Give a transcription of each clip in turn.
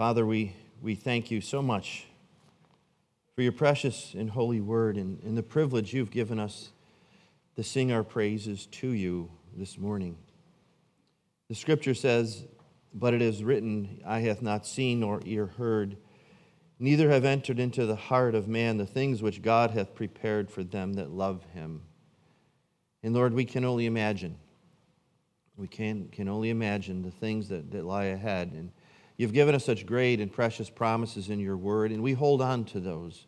Father, we, we thank you so much for your precious and holy word and, and the privilege you've given us to sing our praises to you this morning. The scripture says, But it is written, Eye hath not seen nor ear heard, neither have entered into the heart of man the things which God hath prepared for them that love him. And Lord, we can only imagine. We can, can only imagine the things that, that lie ahead. And You've given us such great and precious promises in your word, and we hold on to those.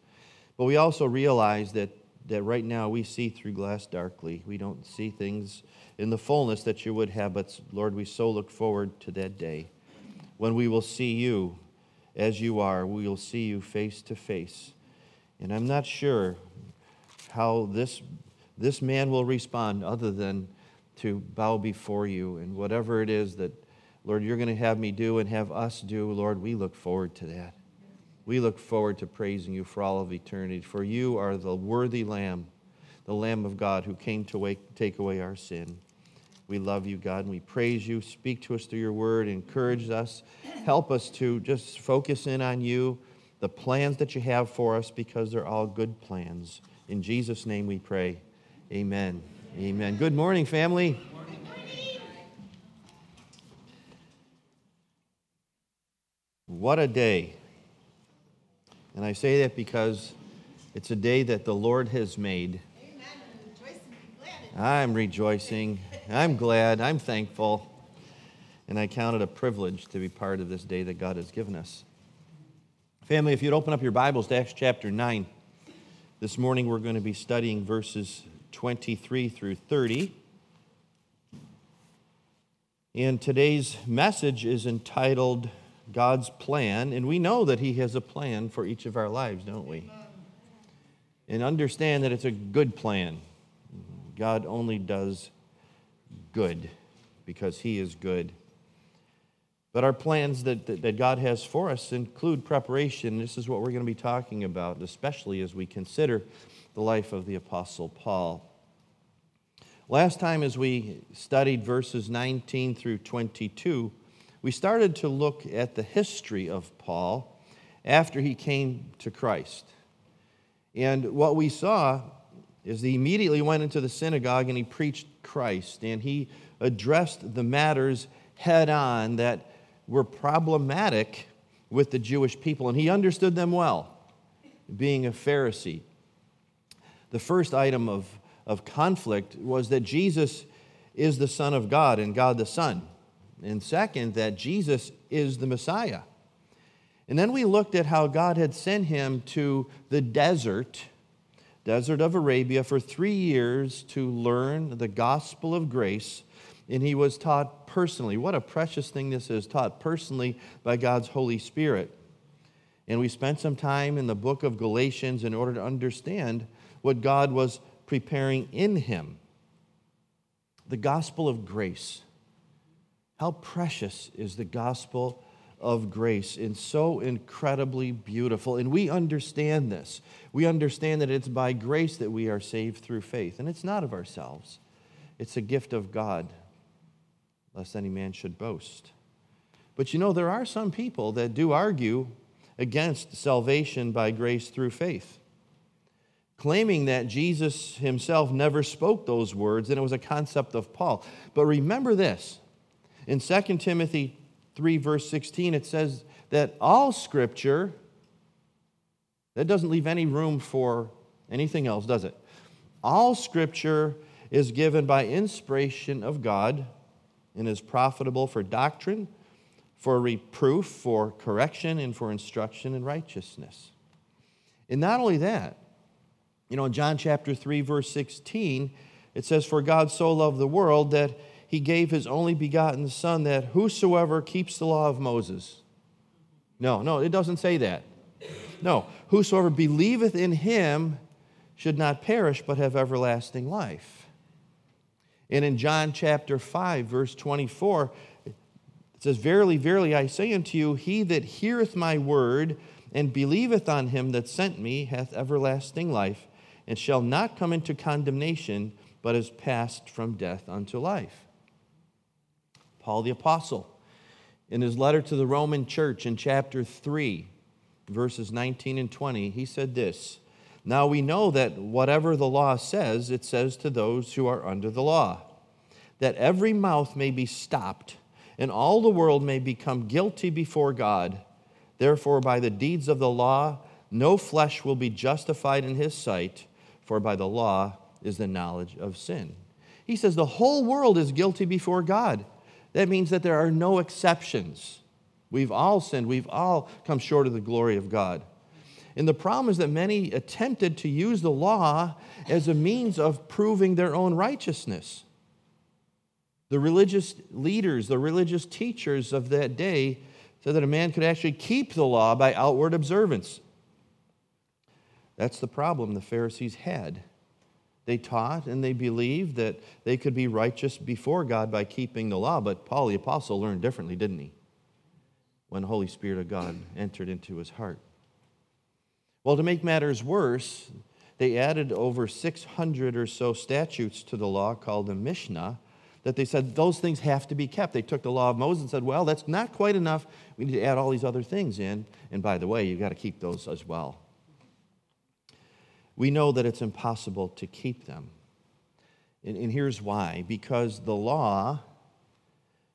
But we also realize that, that right now we see through glass darkly. We don't see things in the fullness that you would have, but Lord, we so look forward to that day when we will see you as you are. We will see you face to face. And I'm not sure how this, this man will respond other than to bow before you and whatever it is that Lord, you're going to have me do and have us do, Lord, we look forward to that. We look forward to praising you for all of eternity, for you are the worthy Lamb, the Lamb of God who came to wake, take away our sin. We love you, God, and we praise you. Speak to us through your word, encourage us, help us to just focus in on you, the plans that you have for us, because they're all good plans. In Jesus' name we pray. Amen. Amen. Good morning, family. What a day. And I say that because it's a day that the Lord has made. I'm rejoicing. I'm glad. I'm thankful. And I count it a privilege to be part of this day that God has given us. Family, if you'd open up your Bibles to Acts chapter 9, this morning we're going to be studying verses 23 through 30. And today's message is entitled God's plan, and we know that He has a plan for each of our lives, don't we? And understand that it's a good plan. God only does good because He is good. But our plans that, that, that, God has for us include preparation. This is what we're going to be talking about, especially as we consider the life of the Apostle Paul. Last time, as we studied verses 19 through 22, we started to look at the history of Paul after he came to Christ. And what we saw is he immediately went into the synagogue and he preached Christ and he addressed the matters head on that were problematic with the Jewish people, and he understood them well, being a Pharisee. The first item of, of conflict was that Jesus is the Son of God and God the Son. And second, that Jesus is the Messiah. And then we looked at how God had sent him to the desert, desert of Arabia, for three years to learn the gospel of grace. And he was taught personally. What a precious thing this is, taught personally by God's Holy Spirit. And we spent some time in the book of Galatians in order to understand what God was preparing in him. The gospel of grace. How precious is the gospel of grace and so incredibly beautiful. And we understand this. We understand that it's by grace that we are saved through faith. And it's not of ourselves, it's a gift of God, lest any man should boast. But you know, there are some people that do argue against salvation by grace through faith, claiming that Jesus himself never spoke those words and it was a concept of Paul. But remember this in 2 Timothy 3, verse 16, it says that all scripture, that doesn't leave any room for anything else, does it? All scripture is given by inspiration of God and is profitable for doctrine, for reproof, for correction, and for instruction in righteousness. And not only that, you know, in John chapter 3, verse 16, it says, For God so loved the world that he gave his only begotten Son that whosoever keeps the law of Moses. No, no, it doesn't say that. No, whosoever believeth in him should not perish but have everlasting life. And in John chapter 5, verse 24, it says, Verily, verily, I say unto you, he that heareth my word and believeth on him that sent me hath everlasting life, and shall not come into condemnation, but is passed from death unto life. Paul the Apostle. In his letter to the Roman church in chapter 3, verses 19 and 20, he said this Now we know that whatever the law says, it says to those who are under the law, that every mouth may be stopped, and all the world may become guilty before God. Therefore, by the deeds of the law, no flesh will be justified in his sight, for by the law is the knowledge of sin. He says the whole world is guilty before God. That means that there are no exceptions. We've all sinned, we've all come short of the glory of God. And the problem is that many attempted to use the law as a means of proving their own righteousness. The religious leaders, the religious teachers of that day said that a man could actually keep the law by outward observance. That's the problem the Pharisees had. They taught and they believed that they could be righteous before God by keeping the law, but Paul the Apostle learned differently, didn't he? When the Holy Spirit of God entered into his heart. Well, to make matters worse, they added over 600 or so statutes to the law called the Mishnah that they said those things have to be kept. They took the law of Moses and said, well, that's not quite enough. We need to add all these other things in. And by the way, you've got to keep those as well we know that it's impossible to keep them. And, and, here's why because the law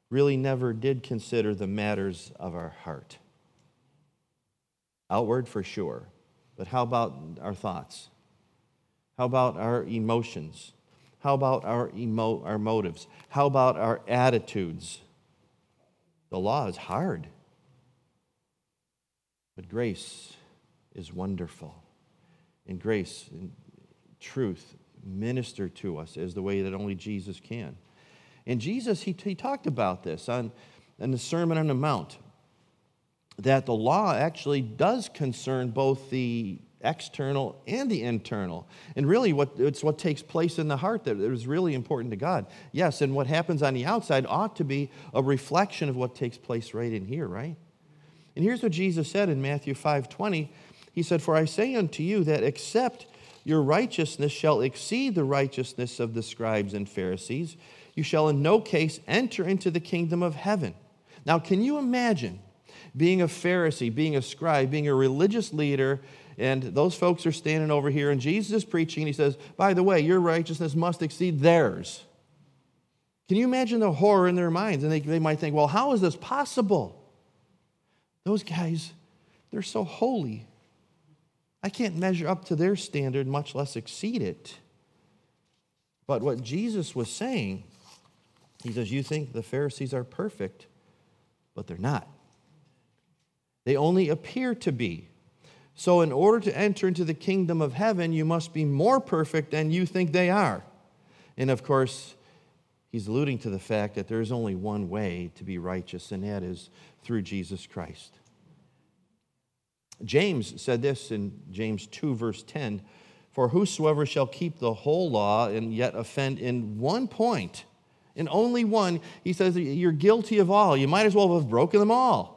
really never did consider the matters of our heart. Outward for sure, but how about our thoughts? How about our emotions? How about our, emo- our motives? How about our attitudes? The law is hard, but grace is wonderful and grace and truth minister to us as the way that only Jesus can. And Jesus, he, he talked about this on, on the Sermon on the Mount, that the law actually does concern both the external and the internal. And really, what, it's what takes place in the heart that is really important to God. Yes, and what happens on the outside ought to be a reflection of what takes place right in here, right? And here's what Jesus said in Matthew 5 20. He said, For I say unto you that except your righteousness shall exceed the righteousness of the scribes and Pharisees, you shall in no case enter into the kingdom of heaven. Now, can you imagine being a Pharisee, being a scribe, being a religious leader, and those folks are standing over here, and Jesus is preaching, and he says, By the way, your righteousness must exceed theirs. Can you imagine the horror in their minds? And they, they might think, Well, how is this possible? Those guys, they're so holy. I can't measure up to their standard, much less exceed it. But what Jesus was saying, he says, You think the Pharisees are perfect, but they're not. They only appear to be. So, in order to enter into the kingdom of heaven, you must be more perfect than you think they are. And of course, he's alluding to the fact that there is only one way to be righteous, and that is through Jesus Christ. James said this in James 2, verse 10 For whosoever shall keep the whole law and yet offend in one point, in only one, he says you're guilty of all. You might as well have broken them all.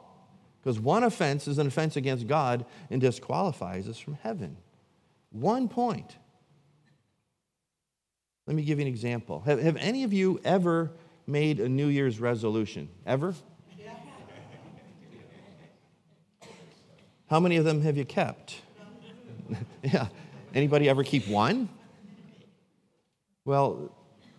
Because one offense is an offense against God and disqualifies us from heaven. One point. Let me give you an example. Have, have any of you ever made a New Year's resolution? Ever? How many of them have you kept? yeah. Anybody ever keep one? Well,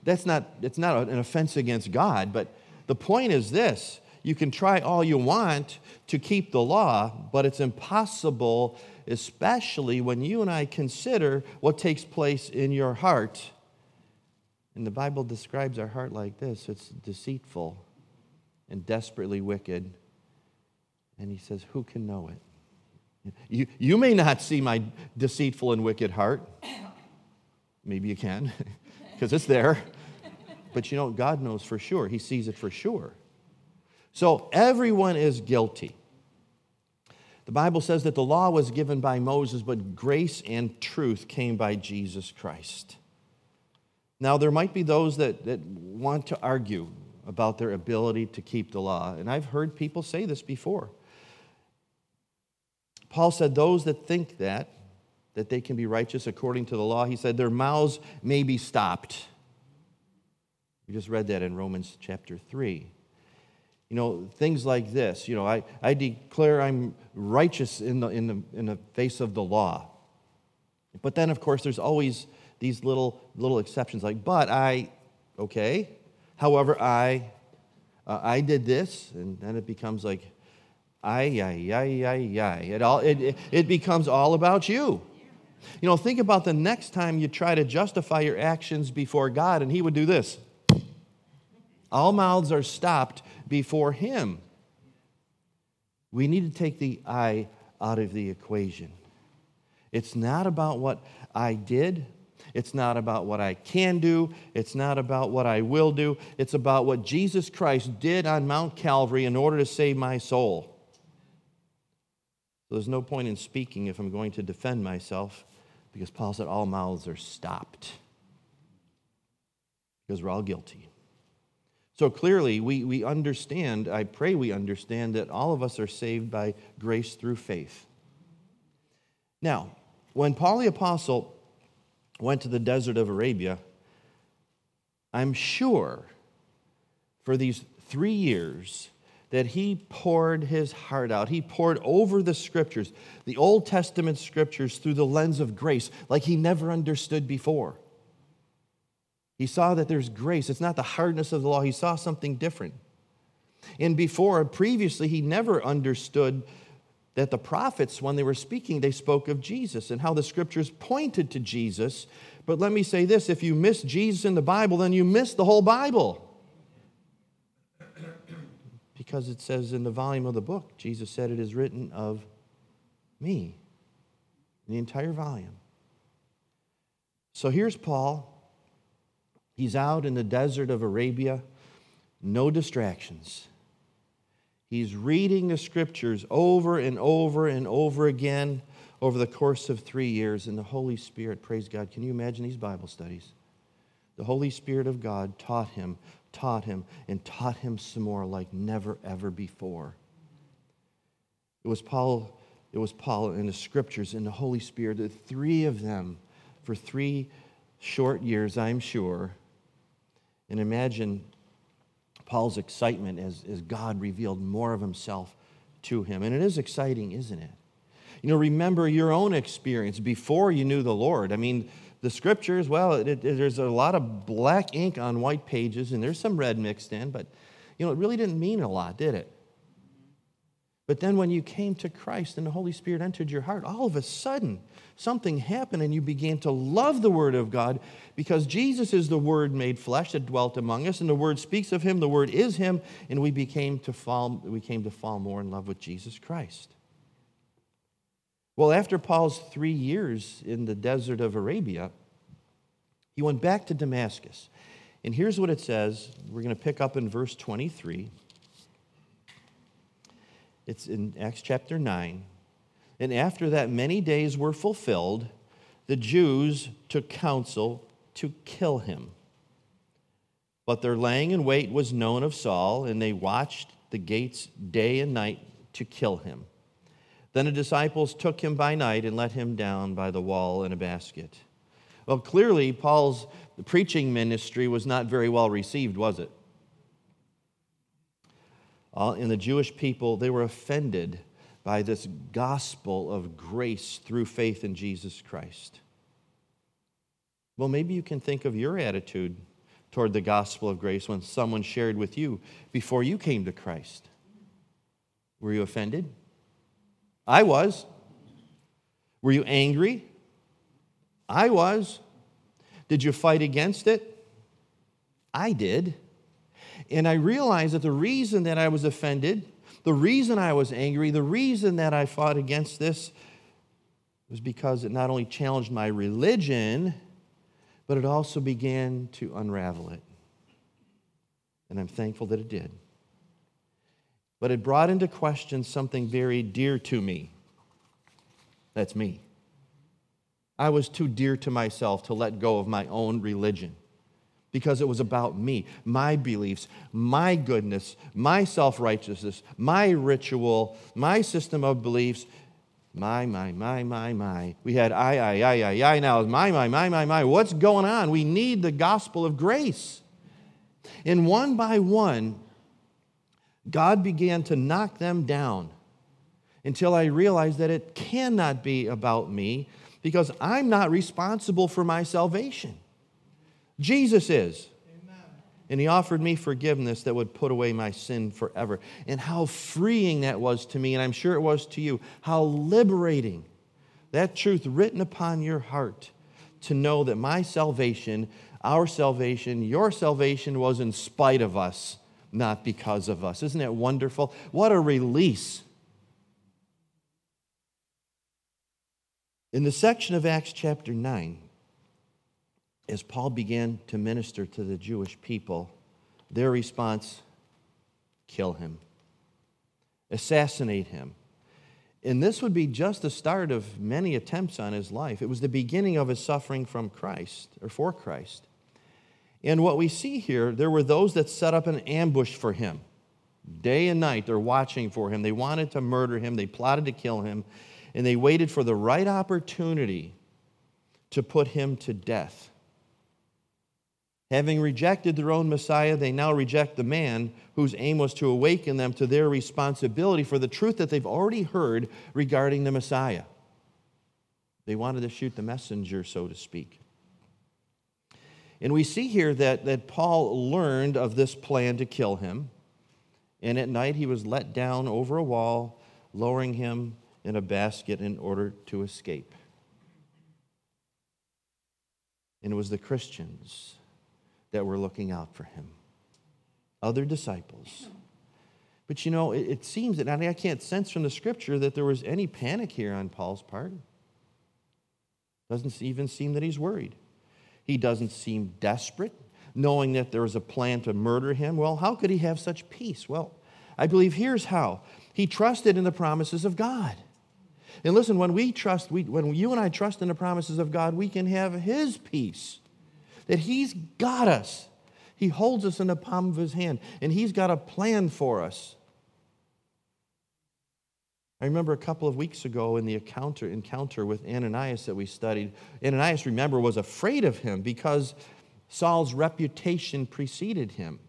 that's not, it's not an offense against God, but the point is this you can try all you want to keep the law, but it's impossible, especially when you and I consider what takes place in your heart. And the Bible describes our heart like this it's deceitful and desperately wicked. And he says, Who can know it? You, you may not see my deceitful and wicked heart. Maybe you can, because it's there. But you know, God knows for sure. He sees it for sure. So everyone is guilty. The Bible says that the law was given by Moses, but grace and truth came by Jesus Christ. Now, there might be those that, that want to argue about their ability to keep the law. And I've heard people say this before. Paul said, Those that think that, that they can be righteous according to the law, he said, their mouths may be stopped. We just read that in Romans chapter 3. You know, things like this. You know, I, I declare I'm righteous in the, in, the, in the face of the law. But then, of course, there's always these little, little exceptions like, but I, okay. However, I, uh, I did this. And then it becomes like, ay, ay, ay, ay, ay. It, all, it, it becomes all about you. You know, think about the next time you try to justify your actions before God, and He would do this. All mouths are stopped before Him. We need to take the I out of the equation. It's not about what I did. It's not about what I can do. It's not about what I will do. It's about what Jesus Christ did on Mount Calvary in order to save my soul. So there's no point in speaking if I'm going to defend myself because Paul said all mouths are stopped because we're all guilty. So clearly, we, we understand, I pray we understand, that all of us are saved by grace through faith. Now, when Paul the Apostle went to the desert of Arabia, I'm sure for these three years that he poured his heart out. He pored over the scriptures, the Old Testament scriptures, through the lens of grace, like he never understood before. He saw that there's grace. It's not the hardness of the law. He saw something different. And before, previously, he never understood that the prophets, when they were speaking, they spoke of Jesus and how the scriptures pointed to Jesus. But let me say this if you miss Jesus in the Bible, then you miss the whole Bible because it says in the volume of the book, Jesus said, It is written of me. The entire volume. So here's Paul. He's out in the desert of Arabia, no distractions. He's reading the scriptures over and over and over again over the course of three years, and the Holy Spirit, praise God. Can you imagine these Bible studies? The Holy Spirit of God taught him taught him and taught him some more like never ever before. It was Paul, it was Paul in the scriptures in the Holy Spirit, the three of them for three short years, I'm sure. And imagine Paul's excitement as, as God revealed more of himself to him. And it is exciting, isn't it? You know, remember your own experience before you knew the Lord. I mean, the scriptures, well, it, it, there's a lot of black ink on white pages, and there's some red mixed in, but you know, it really didn't mean a lot, did it? But then when you came to Christ and the Holy Spirit entered your heart, all of a sudden something happened and you began to love the Word of God because Jesus is the Word made flesh that dwelt among us, and the Word speaks of Him, the Word is Him, and we became to fall, we came to fall more in love with Jesus Christ. Well, after Paul's three years in the desert of Arabia, he went back to Damascus. And here's what it says. We're going to pick up in verse 23. It's in Acts chapter 9. And after that, many days were fulfilled. The Jews took counsel to kill him. But their laying in wait was known of Saul, and they watched the gates day and night to kill him. Then the disciples took him by night and let him down by the wall in a basket. Well, clearly, Paul's preaching ministry was not very well received, was it? In the Jewish people, they were offended by this gospel of grace through faith in Jesus Christ. Well, maybe you can think of your attitude toward the gospel of grace when someone shared with you before you came to Christ. Were you offended? I was. Were you angry? I was. Did you fight against it? I did. And I realized that the reason that I was offended, the reason I was angry, the reason that I fought against this was because it not only challenged my religion, but it also began to unravel it. And I'm thankful that it did but it brought into question something very dear to me. That's me. I was too dear to myself to let go of my own religion because it was about me, my beliefs, my goodness, my self righteousness, my ritual, my system of beliefs. My, my, my, my, my. We had I, I, I, I, I. Now my, my, my, my, my. What's going on? We need the gospel of grace. And one by one, God began to knock them down until I realized that it cannot be about me because I'm not responsible for my salvation. Jesus is. And he offered me forgiveness that would put away my sin forever. And how freeing that was to me, and I'm sure it was to you. How liberating that truth written upon your heart to know that my salvation, our salvation, your salvation was in spite of us, not because of us. Isn't that wonderful? What a release. In the section of Acts chapter 9, as Paul began to minister to the Jewish people, their response kill him, assassinate him. And this would be just the start of many attempts on his life. It was the beginning of his suffering from Christ or for Christ. And what we see here, there were those that set up an ambush for him. Day and night, they're watching for him. They wanted to murder him, they plotted to kill him, and they waited for the right opportunity to put him to death. Having rejected their own Messiah, they now reject the man whose aim was to awaken them to their responsibility for the truth that they've already heard regarding the Messiah. They wanted to shoot the messenger, so to speak. And we see here that, that Paul learned of this plan to kill him. And at night he was let down over a wall, lowering him in a basket in order to escape. And it was the Christians that were looking out for him, other disciples. But you know, it, it seems that I can't sense from the scripture that there was any panic here on Paul's part. Doesn't even seem that he's worried. He doesn't seem desperate, knowing that there was a plan to murder him. Well, how could he have such peace? Well, I believe here's how he trusted in the promises of God. And listen, when we trust, we, when you and I trust in the promises of God, we can have His peace that He's got us. He holds us in the palm of His hand, and He's got a plan for us. I remember a couple of weeks ago in the encounter, encounter with Ananias that we studied, Ananias, remember, was afraid of him because Saul's reputation preceded him.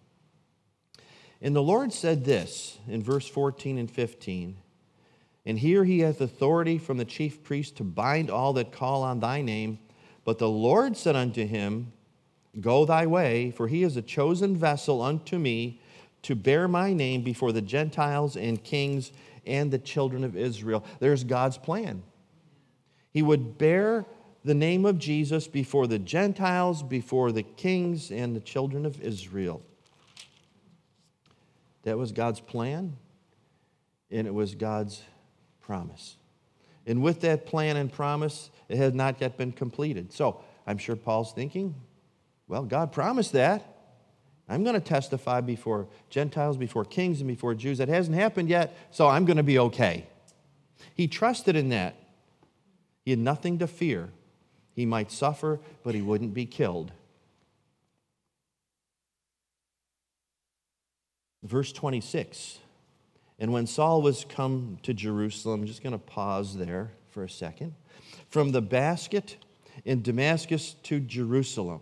And the Lord said this in verse 14 and 15 And here he hath authority from the chief priest to bind all that call on thy name. But the Lord said unto him, Go thy way, for he is a chosen vessel unto me to bear my name before the Gentiles and kings and the children of Israel. There's God's plan. He would bear the name of Jesus before the Gentiles, before the kings, and the children of Israel. That was God's plan, and it was God's promise. And with that plan and promise, it has not yet been completed. So I'm sure Paul's thinking, well, God promised that. I'm going to testify before Gentiles, before kings, and before Jews. That hasn't happened yet, so I'm going to be okay. He trusted in that. He had nothing to fear. He might suffer, but he wouldn't be killed. Verse 26. And when Saul was come to Jerusalem, I'm just going to pause there for a second. From the basket in Damascus to Jerusalem.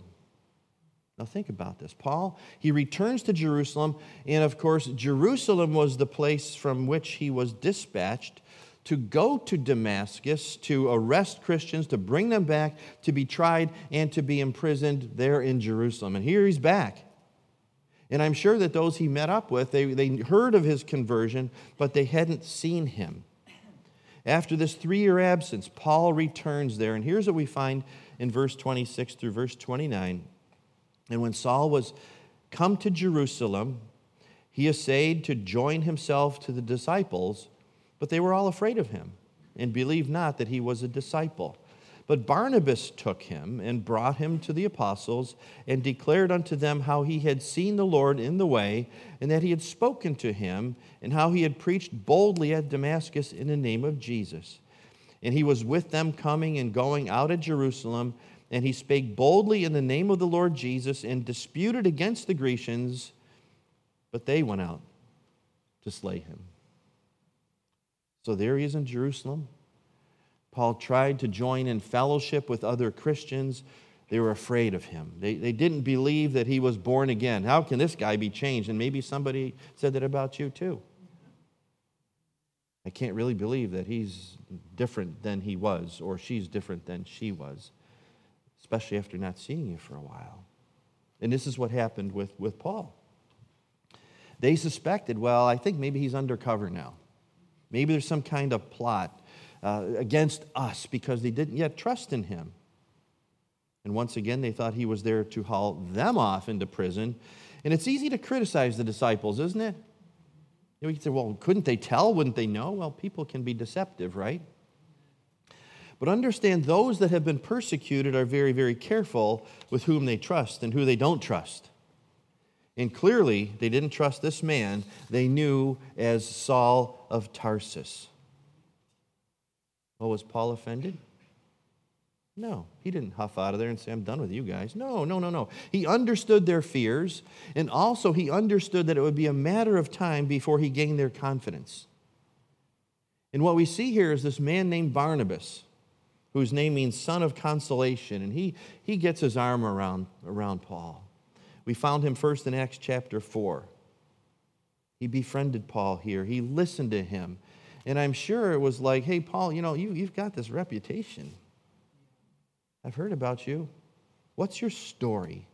Now, think about this. Paul, he returns to Jerusalem, and of course, Jerusalem was the place from which he was dispatched to go to Damascus to arrest Christians, to bring them back, to be tried, and to be imprisoned there in Jerusalem. And here he's back. And I'm sure that those he met up with, they, they heard of his conversion, but they hadn't seen him. After this three year absence, Paul returns there. And here's what we find in verse 26 through verse 29. And when Saul was come to Jerusalem, he essayed to join himself to the disciples, but they were all afraid of him and believed not that he was a disciple. But Barnabas took him and brought him to the apostles and declared unto them how he had seen the Lord in the way, and that he had spoken to him, and how he had preached boldly at Damascus in the name of Jesus. And he was with them coming and going out of Jerusalem and he spake boldly in the name of the Lord Jesus and disputed against the Grecians, but they went out to slay him. So there he is in Jerusalem. Paul tried to join in fellowship with other Christians, They were afraid of him. They, they didn't believe that he was born again. How can this guy be changed? And maybe somebody said that about you too. I can't really believe that he's different than he was or she's different than she was, especially after not seeing you for a while. And this is what happened with, with Paul. They suspected, well, I think maybe he's undercover now. Maybe there's some kind of plot uh, against us because they didn't yet trust in him. And once again, they thought he was there to haul them off into prison. And it's easy to criticize the disciples, isn't it? You know, we can say, well, couldn't they tell? Wouldn't they know? Well, people can be deceptive, right? But understand those that have been persecuted are very, very careful with whom they trust and who they don't trust. And clearly, they didn't trust this man they knew as Saul of Tarsus. Well, was Paul offended? No, he didn't huff out of there and say, I'm done with you guys. No, no, no, no. He understood their fears, and also he understood that it would be a matter of time before he gained their confidence. And what we see here is this man named Barnabas, whose name means son of consolation, and he, he gets his arm around, around Paul. We found him first in Acts chapter 4. He befriended Paul here, he listened to him. And I'm sure it was like, hey, Paul, you know, you, you've got this reputation. I've heard about you. What's your story?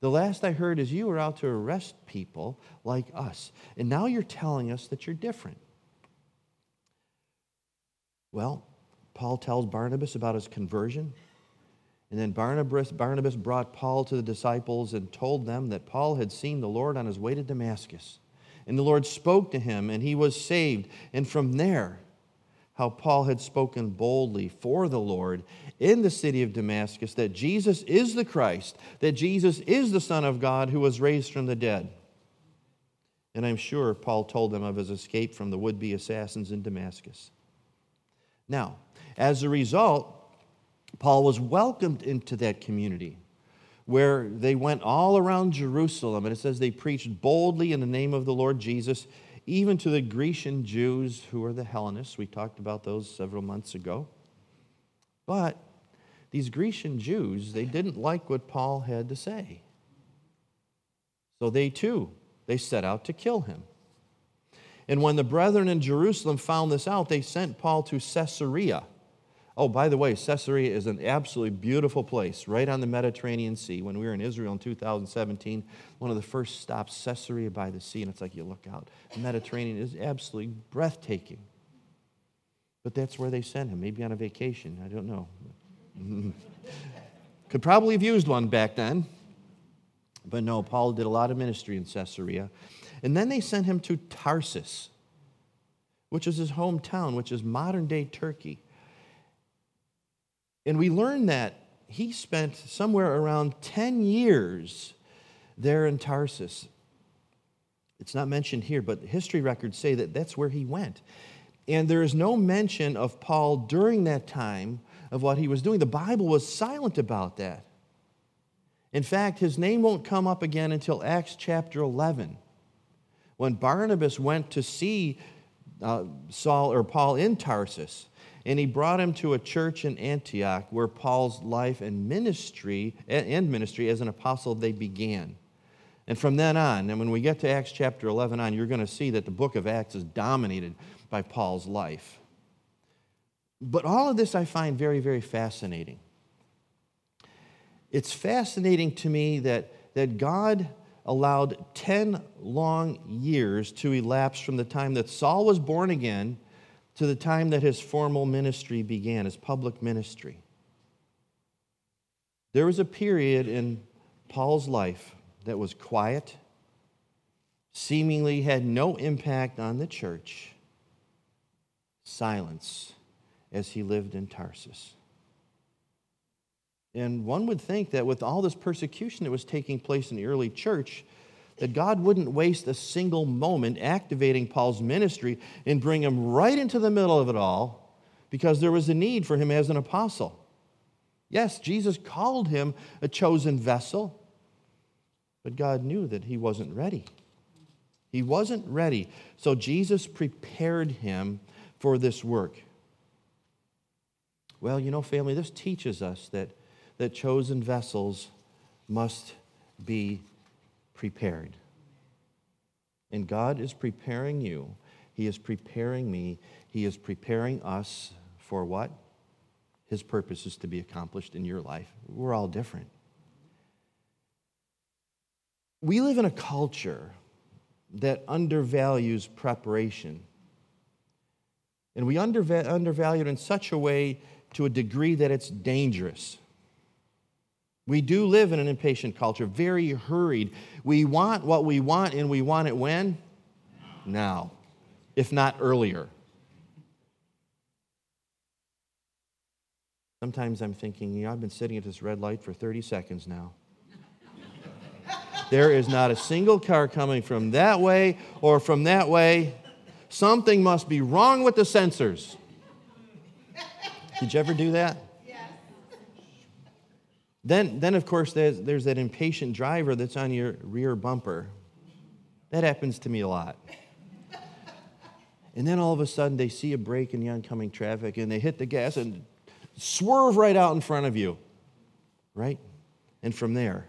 The last I heard is you were out to arrest people like us. And now you're telling us that you're different. Well, Paul tells Barnabas about his conversion. And then Barnabas, Barnabas brought Paul to the disciples and told them that Paul had seen the Lord on his way to Damascus. And the Lord spoke to him, and he was saved. And from there, how Paul had spoken boldly for the Lord in the city of Damascus that Jesus is the Christ, that Jesus is the Son of God who was raised from the dead. And I'm sure Paul told them of his escape from the would be assassins in Damascus. Now, as a result, Paul was welcomed into that community where they went all around Jerusalem, and it says they preached boldly in the name of the Lord Jesus, even to the Grecian Jews who are the Hellenists. We talked about those several months ago. But these Grecian Jews, they didn't like what Paul had to say. So they too, they set out to kill him. And when the brethren in Jerusalem found this out, they sent Paul to Caesarea Oh, by the way, Caesarea is an absolutely beautiful place right on the Mediterranean Sea. When we were in Israel in 2017, one of the first stops, Caesarea by the sea, and it's like you look out. The Mediterranean is absolutely breathtaking. But that's where they sent him, maybe on a vacation. I don't know. Could probably have used one back then. But no, Paul did a lot of ministry in Caesarea. And then they sent him to Tarsus, which is his hometown, which is modern day Turkey. And we learn that he spent somewhere around 10 years there in Tarsus. It's not mentioned here, but history records say that that's where he went. And there is no mention of Paul during that time of what he was doing. The Bible was silent about that. In fact, his name won't come up again until Acts chapter 11, when Barnabas went to see uh, Saul or Paul in Tarsus and he brought him to a church in Antioch where Paul's life and ministry and ministry as an apostle they began. And from then on, and when we get to Acts chapter 11 on, you're going to see that the book of Acts is dominated by Paul's life. But all of this I find very, very fascinating. It's fascinating to me that, that God allowed 10 long years to elapse from the time that Saul was born again to the time that his formal ministry began, his public ministry. There was a period in Paul's life that was quiet, seemingly had no impact on the church, silence as he lived in Tarsus. And one would think that with all this persecution that was taking place in the early church, that God wouldn't waste a single moment activating Paul's ministry and bring him right into the middle of it all because there was a need for him as an apostle. Yes, Jesus called him a chosen vessel, but God knew that he wasn't ready. He wasn't ready. So Jesus prepared him for this work. Well, you know, family, this teaches us that that chosen vessels must be prepared. And God is preparing you. He is preparing me. He is preparing us for what? His purpose is to be accomplished in your life. We're all different. We live in a culture that undervalues preparation. And we undervalue it in such a way to a degree that it's dangerous. We do live in an impatient culture, very hurried. We want what we want, and we want it when? Now, if not earlier. Sometimes I'm thinking, you know, I've been sitting at this red light for 30 seconds now. there is not a single car coming from that way or from that way. Something must be wrong with the sensors. Did you ever do that? Then, then of course, there's, there's that impatient driver that's on your rear bumper. That happens to me a lot. And then all of a sudden, they see a break in the oncoming traffic and they hit the gas and swerve right out in front of you. Right? And from there,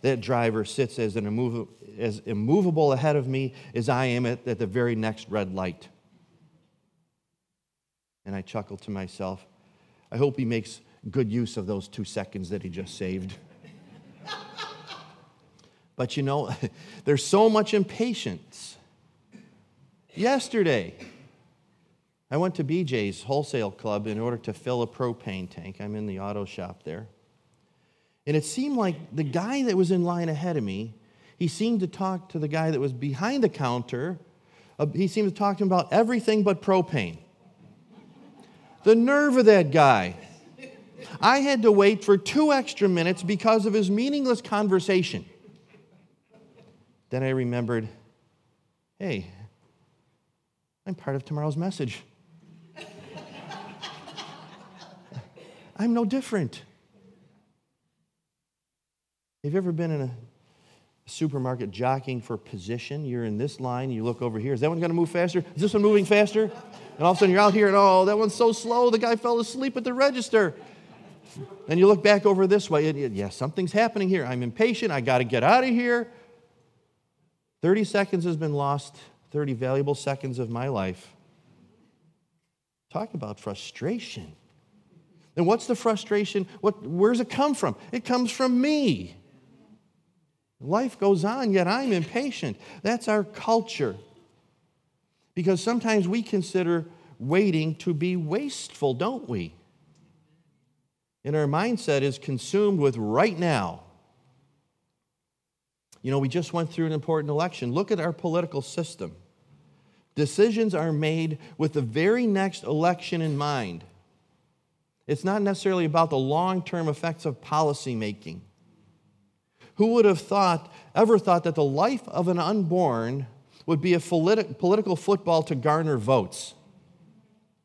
that driver sits as, an immovable, as immovable ahead of me as I am at, at the very next red light. And I chuckle to myself, I hope he makes good use of those two seconds that he just saved. but you know, there's so much impatience. Yesterday, I went to BJ's wholesale club in order to fill a propane tank. I'm in the auto shop there. And it seemed like the guy that was in line ahead of me, he seemed to talk to the guy that was behind the counter. Uh, he seemed to talk to him about everything but propane. The nerve of that guy. I had to wait for two extra minutes because of his meaningless conversation. Then I remembered hey, I'm part of tomorrow's message. I'm no different. Have you ever been in a supermarket jockeying for position? You're in this line, you look over here. Is that one going to move faster? Is this one moving faster? And all of a sudden you're out here and oh, that one's so slow, the guy fell asleep at the register. And you look back over this way, and, yeah, something's happening here. I'm impatient. I got to get out of here. 30 seconds has been lost, 30 valuable seconds of my life. Talk about frustration. And what's the frustration? What, where does it come from? It comes from me. Life goes on, yet I'm impatient. That's our culture. Because sometimes we consider waiting to be wasteful, don't we? And our mindset is consumed with right now. You know, we just went through an important election. Look at our political system. Decisions are made with the very next election in mind. It's not necessarily about the long term effects of policy making. Who would have thought, ever thought, that the life of an unborn would be a politi- political football to garner votes?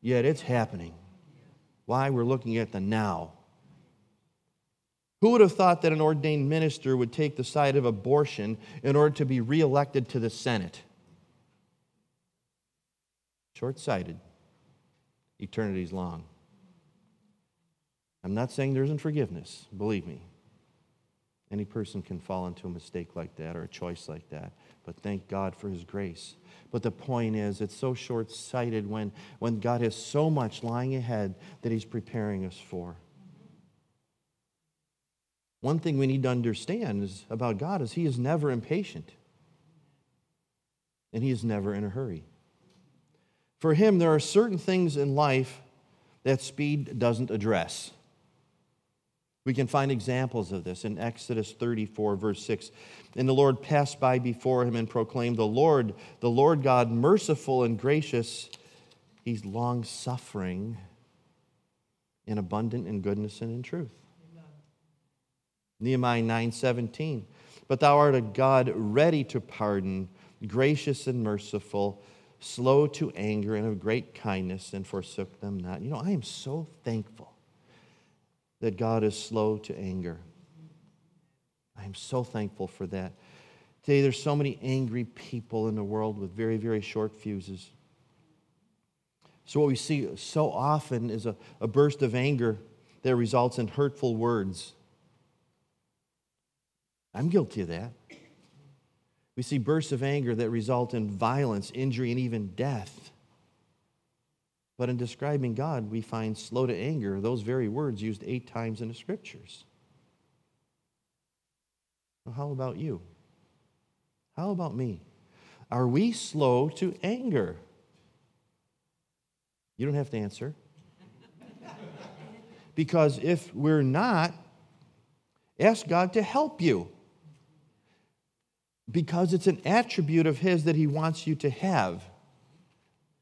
Yet it's happening. Why? We're looking at the now. Who would have thought that an ordained minister would take the side of abortion in order to be reelected to the Senate? Short sighted. Eternity's long. I'm not saying there isn't forgiveness, believe me. Any person can fall into a mistake like that or a choice like that, but thank God for His grace. But the point is, it's so short sighted when, when God has so much lying ahead that He's preparing us for. One thing we need to understand is about God is he is never impatient. And he is never in a hurry. For him, there are certain things in life that speed doesn't address. We can find examples of this in Exodus 34, verse 6. And the Lord passed by before him and proclaimed, The Lord, the Lord God, merciful and gracious, he's long suffering and abundant in goodness and in truth. Nehemiah 9:17. But thou art a God ready to pardon, gracious and merciful, slow to anger and of great kindness, and forsook them not. You know, I am so thankful that God is slow to anger. I am so thankful for that. Today, there's so many angry people in the world with very, very short fuses. So, what we see so often is a, a burst of anger that results in hurtful words. I'm guilty of that. We see bursts of anger that result in violence, injury, and even death. But in describing God, we find slow to anger, those very words used eight times in the scriptures. Well, how about you? How about me? Are we slow to anger? You don't have to answer. because if we're not, ask God to help you. Because it's an attribute of His that He wants you to have.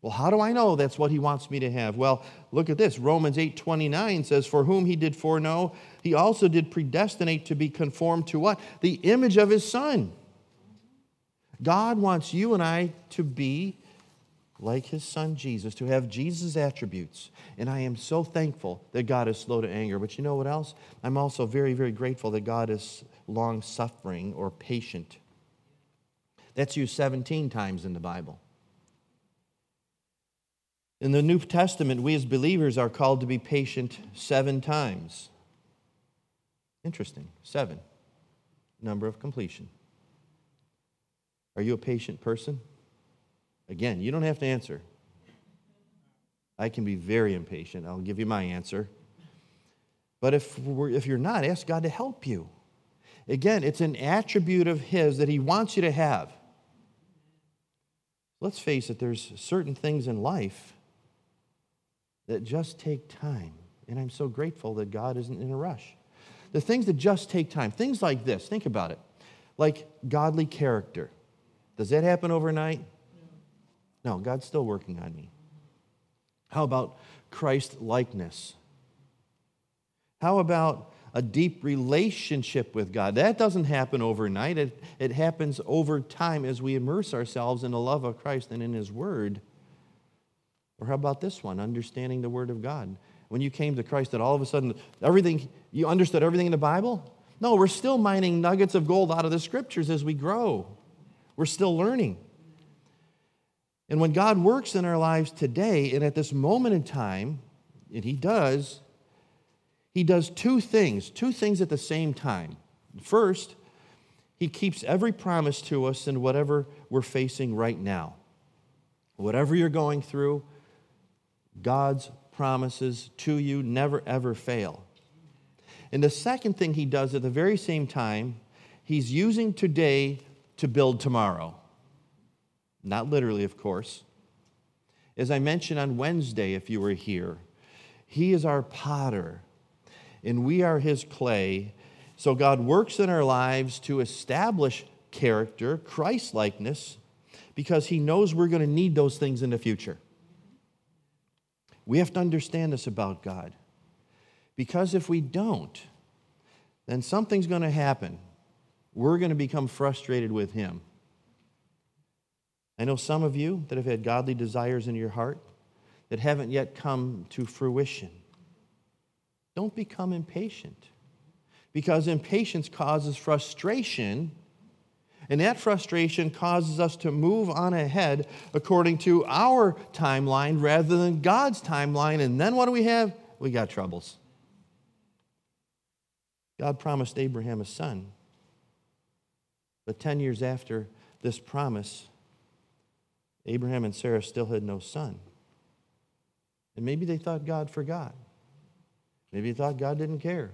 Well, how do I know that's what he wants me to have? Well, look at this. Romans 8:29 says, "For whom he did foreknow, he also did predestinate to be conformed to what? The image of his son." God wants you and I to be like his son Jesus, to have Jesus' attributes. And I am so thankful that God is slow to anger. But you know what else? I'm also very, very grateful that God is long suffering or patient. That's used 17 times in the Bible. In the New Testament, we as believers are called to be patient seven times. Interesting. Seven. Number of completion. Are you a patient person? Again, you don't have to answer. I can be very impatient. I'll give you my answer. But if, if you're not, ask God to help you. Again, it's an attribute of His that He wants you to have. Let's face it, there's certain things in life that just take time. And I'm so grateful that God isn't in a rush. The things that just take time, things like this, think about it. Like godly character. Does that happen overnight? No, God's still working on me. How about Christ likeness? How about a deep relationship with God? That doesn't happen overnight. It, it happens over time as we immerse ourselves in the love of Christ and in His Word. Or how about this one, understanding the Word of God? When you came to Christ, that all of a sudden everything, you understood everything in the Bible? No, we're still mining nuggets of gold out of the scriptures as we grow. We're still learning. And when God works in our lives today and at this moment in time, and He does, He does two things, two things at the same time. First, He keeps every promise to us in whatever we're facing right now. Whatever you're going through, God's promises to you never ever fail. And the second thing he does at the very same time, he's using today to build tomorrow. Not literally, of course. As I mentioned on Wednesday, if you were here, he is our potter, and we are his clay. So God works in our lives to establish character, Christ likeness, because he knows we're going to need those things in the future. We have to understand this about God. Because if we don't, then something's going to happen. We're going to become frustrated with Him. I know some of you that have had godly desires in your heart that haven't yet come to fruition. Don't become impatient because impatience causes frustration and that frustration causes us to move on ahead according to our timeline rather than God's timeline. And then what do we have? We got troubles. God promised Abraham a son. But 10 years after this promise, Abraham and Sarah still had no son. And maybe they thought God forgot. Maybe they thought God didn't care.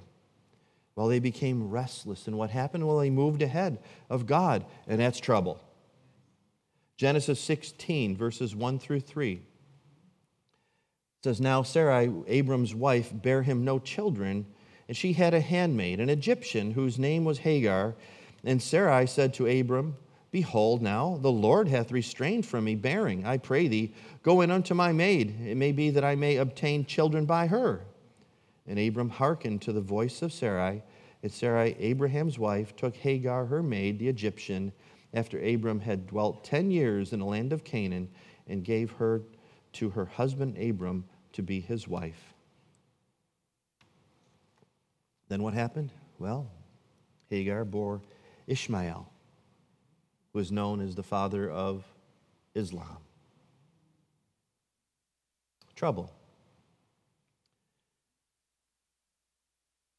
Well, they became restless. And what happened? Well, they moved ahead of God, and that's trouble. Genesis 16, verses 1 through 3 says, Now Sarai, Abram's wife, bare him no children, and she had a handmaid, an Egyptian, whose name was Hagar. And Sarai said to Abram, Behold, now the Lord hath restrained from me bearing. I pray thee, go in unto my maid. It may be that I may obtain children by her. And Abram hearkened to the voice of Sarai. And Sarai, Abraham's wife, took Hagar, her maid, the Egyptian, after Abram had dwelt ten years in the land of Canaan, and gave her to her husband Abram to be his wife. Then what happened? Well, Hagar bore Ishmael, who is known as the father of Islam. Trouble.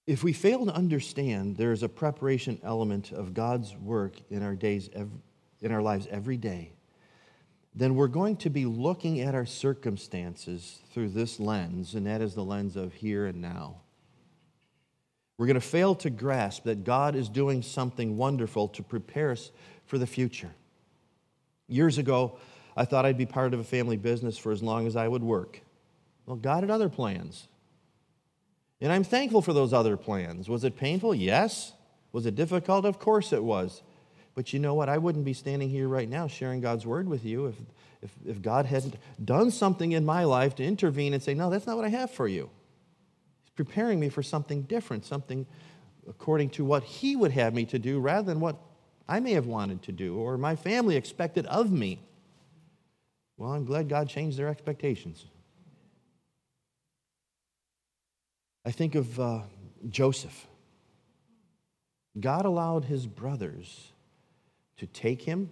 If we fail to understand there is a preparation element of God's work in our days, in our lives every day, then we're going to be looking at our circumstances through this lens, and that is the lens of here and now. We're going to fail to grasp that God is doing something wonderful to prepare us for the future. Years ago, I thought I'd be part of a family business for as long as I would work. Well, God had other plans. And I'm thankful for those other plans. Was it painful? Yes. Was it difficult? Of course it was. But you know what? I wouldn't be standing here right now sharing God's word with you if, if, if God hadn't done something in my life to intervene and say, No, that's not what I have for you. He's preparing me for something different, something according to what He would have me to do rather than what I may have wanted to do or my family expected of me. Well, I'm glad God changed their expectations. I think of uh, Joseph. God allowed his brothers to take him.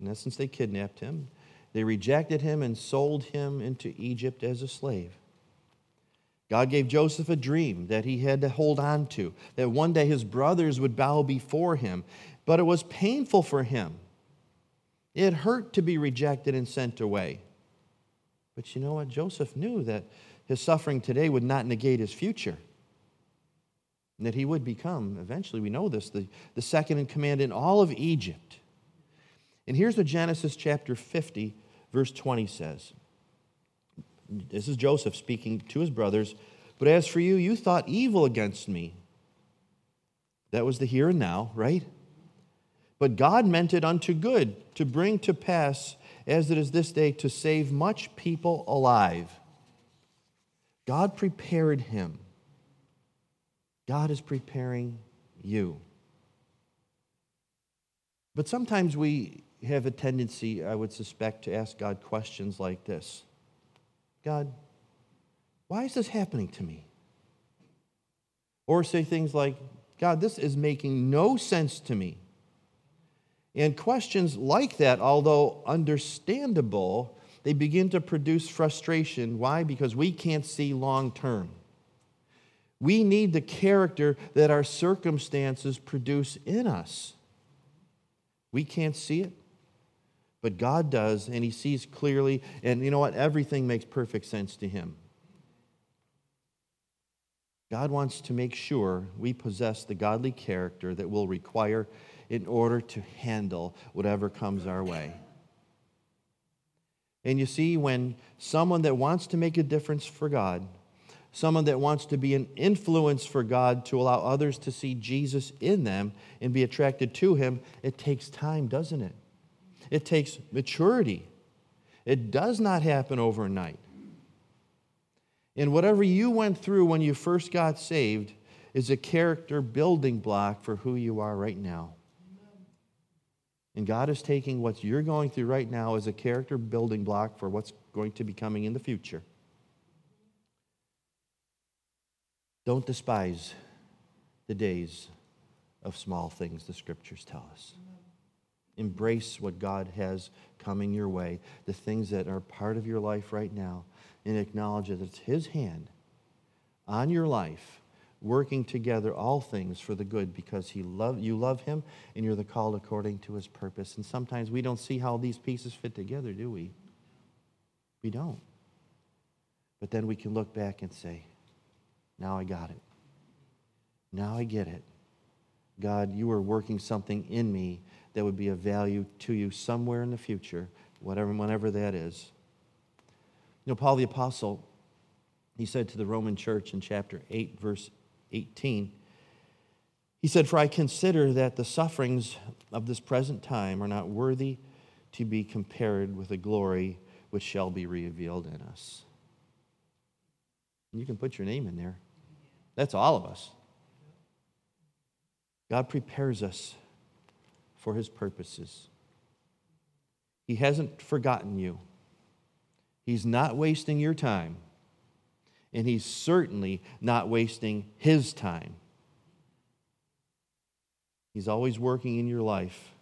In essence, they kidnapped him. They rejected him and sold him into Egypt as a slave. God gave Joseph a dream that he had to hold on to, that one day his brothers would bow before him. But it was painful for him. It hurt to be rejected and sent away. But you know what? Joseph knew that his suffering today would not negate his future. And that he would become, eventually, we know this, the, the second in command in all of Egypt. And here's what Genesis chapter 50, verse 20 says. This is Joseph speaking to his brothers. But as for you, you thought evil against me. That was the here and now, right? But God meant it unto good, to bring to pass, as it is this day, to save much people alive. God prepared him. God is preparing you. But sometimes we have a tendency, I would suspect, to ask God questions like this God, why is this happening to me? Or say things like, God, this is making no sense to me. And questions like that, although understandable, they begin to produce frustration. Why? Because we can't see long term. We need the character that our circumstances produce in us. We can't see it, but God does, and He sees clearly. And you know what? Everything makes perfect sense to Him. God wants to make sure we possess the godly character that will require in order to handle whatever comes our way. And you see, when someone that wants to make a difference for God, someone that wants to be an influence for God to allow others to see Jesus in them and be attracted to him, it takes time, doesn't it? It takes maturity. It does not happen overnight. And whatever you went through when you first got saved is a character building block for who you are right now. And God is taking what you're going through right now as a character building block for what's going to be coming in the future. Don't despise the days of small things, the scriptures tell us. Embrace what God has coming your way, the things that are part of your life right now, and acknowledge that it's His hand on your life working together all things for the good because he love, you love him and you're the called according to his purpose. And sometimes we don't see how these pieces fit together, do we? We don't. But then we can look back and say, now I got it. Now I get it. God, you are working something in me that would be of value to you somewhere in the future, whatever, whenever that is. You know, Paul the Apostle, he said to the Roman church in chapter 8, verse 18. He said, For I consider that the sufferings of this present time are not worthy to be compared with the glory which shall be revealed in us. You can put your name in there. That's all of us. God prepares us for his purposes. He hasn't forgotten you. He's not wasting your time and he's certainly not wasting his time. He's always working in your life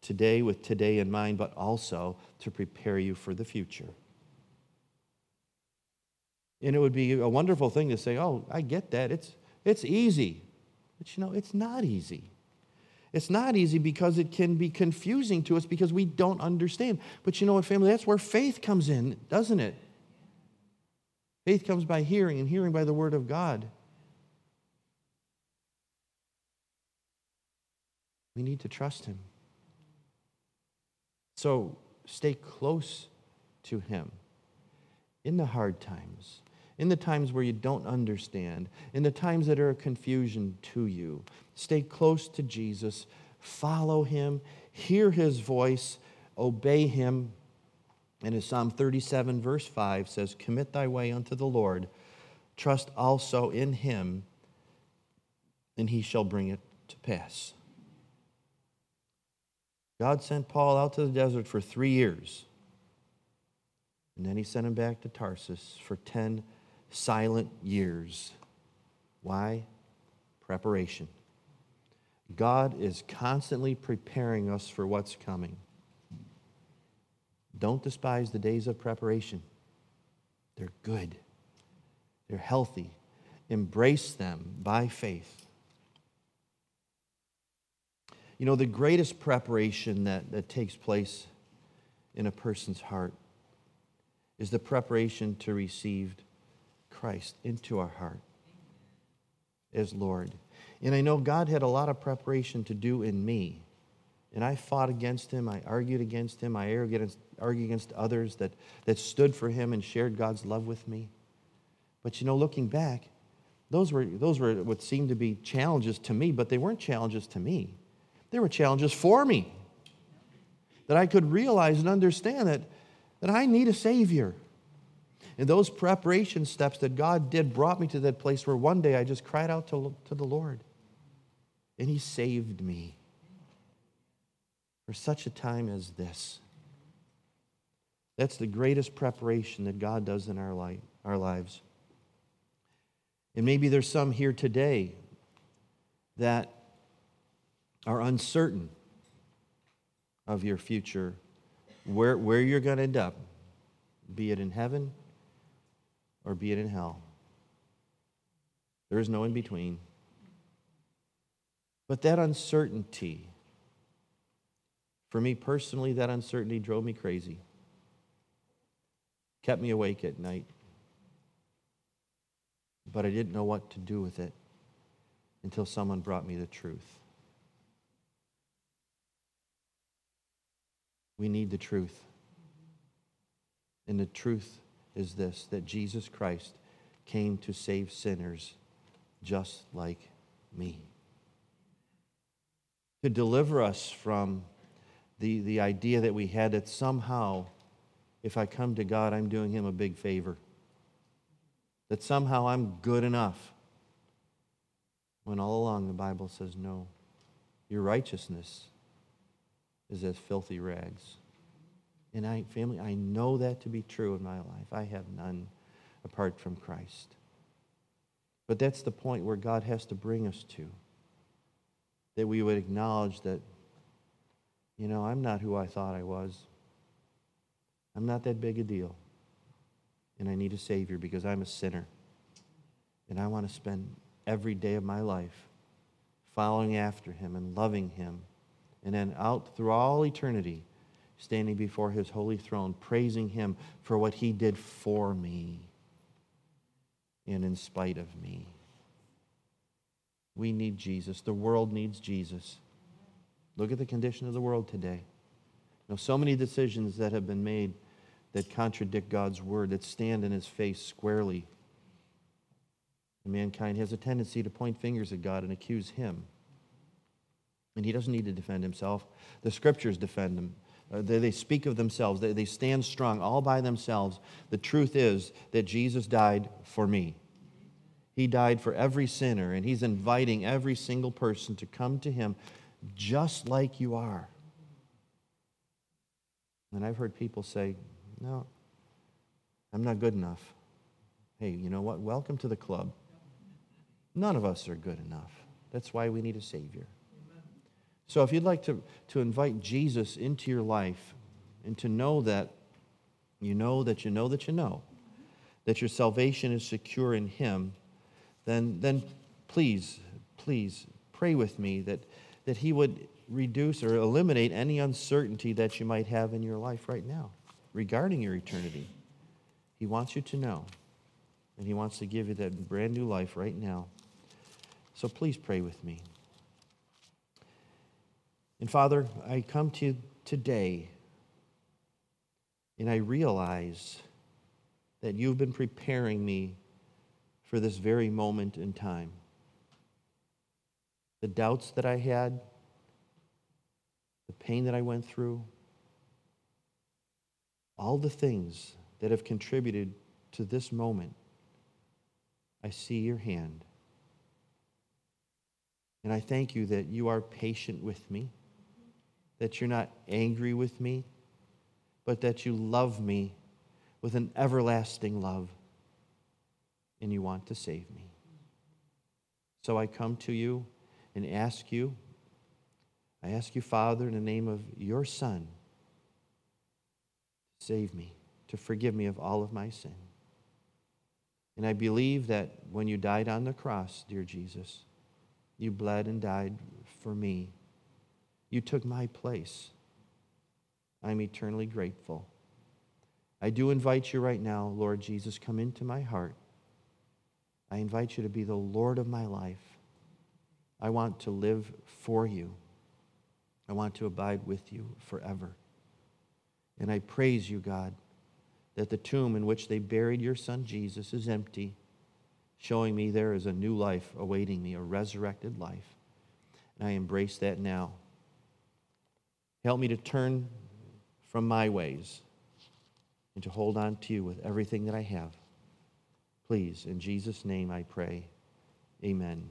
today with today in mind, but also to prepare you for the future. And it would be a wonderful thing to say, Oh, I get that. It's, It's easy. But you know, it's not easy. It's not easy because it can be confusing to us because we don't understand. But you know what, family? That's where faith comes in, doesn't it? Faith comes by hearing, and hearing by the Word of God. We need to trust Him. So stay close to Him in the hard times, in the times where you don't understand, in the times that are a confusion to you. Stay close to Jesus, follow Him, hear His voice, obey Him. And as Psalm 37, verse 5 says, Commit thy way unto the Lord, trust also in Him, and He shall bring it to pass. God sent Paul out to the desert for three years. And then he sent him back to Tarsus for 10 silent years. Why? Preparation. God is constantly preparing us for what's coming. Don't despise the days of preparation. They're good, they're healthy. Embrace them by faith. You know, the greatest preparation that, that takes place in a person's heart is the preparation to receive Christ into our heart as Lord. And I know God had a lot of preparation to do in me. And I fought against him. I argued against him. I argued against, argued against others that, that stood for him and shared God's love with me. But you know, looking back, those were, those were what seemed to be challenges to me, but they weren't challenges to me. They were challenges for me. That I could realize and understand that, that I need a Savior. And those preparation steps that God did brought me to that place where one day I just cried out to, to the Lord. And He saved me for such a time as this. That's the greatest preparation that God does in our, life, our lives. And maybe there's some here today that are uncertain of your future, where, where you're going to end up, be it in heaven or be it in hell. There is no in between. But that uncertainty, for me personally, that uncertainty drove me crazy, kept me awake at night. But I didn't know what to do with it until someone brought me the truth. We need the truth. And the truth is this that Jesus Christ came to save sinners just like me. To deliver us from the, the idea that we had that somehow, if I come to God, I'm doing Him a big favor. That somehow I'm good enough. When all along the Bible says, no, your righteousness is as filthy rags. And I, family, I know that to be true in my life. I have none apart from Christ. But that's the point where God has to bring us to. That we would acknowledge that, you know, I'm not who I thought I was. I'm not that big a deal. And I need a Savior because I'm a sinner. And I want to spend every day of my life following after Him and loving Him and then out through all eternity, standing before his holy throne, praising him for what he did for me and in spite of me. We need Jesus. The world needs Jesus. Look at the condition of the world today. You know, so many decisions that have been made that contradict God's word, that stand in his face squarely. And mankind has a tendency to point fingers at God and accuse him. And he doesn't need to defend himself. The scriptures defend him. Uh, they, they, speak of themselves, they, they stand strong all by themselves. The truth is that Jesus died for me. He died for every sinner, and he's inviting every single person to come to him just like you are. And I've heard people say, No, I'm not good enough. Hey, you know what? Welcome to the club. None of us are good enough. That's why we need a Savior. So if you'd like to, to invite Jesus into your life and to know that you know that you know that you know that your salvation is secure in Him, then, then please, please pray with me that, that He would reduce or eliminate any uncertainty that you might have in your life right now regarding your eternity. He wants you to know, and He wants to give you that brand new life right now. So please pray with me. And Father, I come to you today and I realize that you've been preparing me for this very moment in time. The doubts that I had, the pain that I went through, all the things that have contributed to this moment, I see your hand. And I thank you that you are patient with me, that you're not angry with me, but that you love me with an everlasting love and you want to save me. So I come to you and ask you, I ask you, Father, in the name of your Son, save me, to forgive me of all of my sin. And I believe that when you died on the cross, dear Jesus, you bled and died for me. You took my place. I'm eternally grateful. I do invite you right now, Lord Jesus, come into my heart. I invite you to be the Lord of my life. I want to live for you. I want to abide with you forever. And I praise you, God, that the tomb in which they buried your son Jesus is empty, showing me there is a new life awaiting me, a resurrected life. And I embrace that now. Help me to turn from my ways and to hold on to you with everything that I have. Please, in Jesus' name I pray. Amen.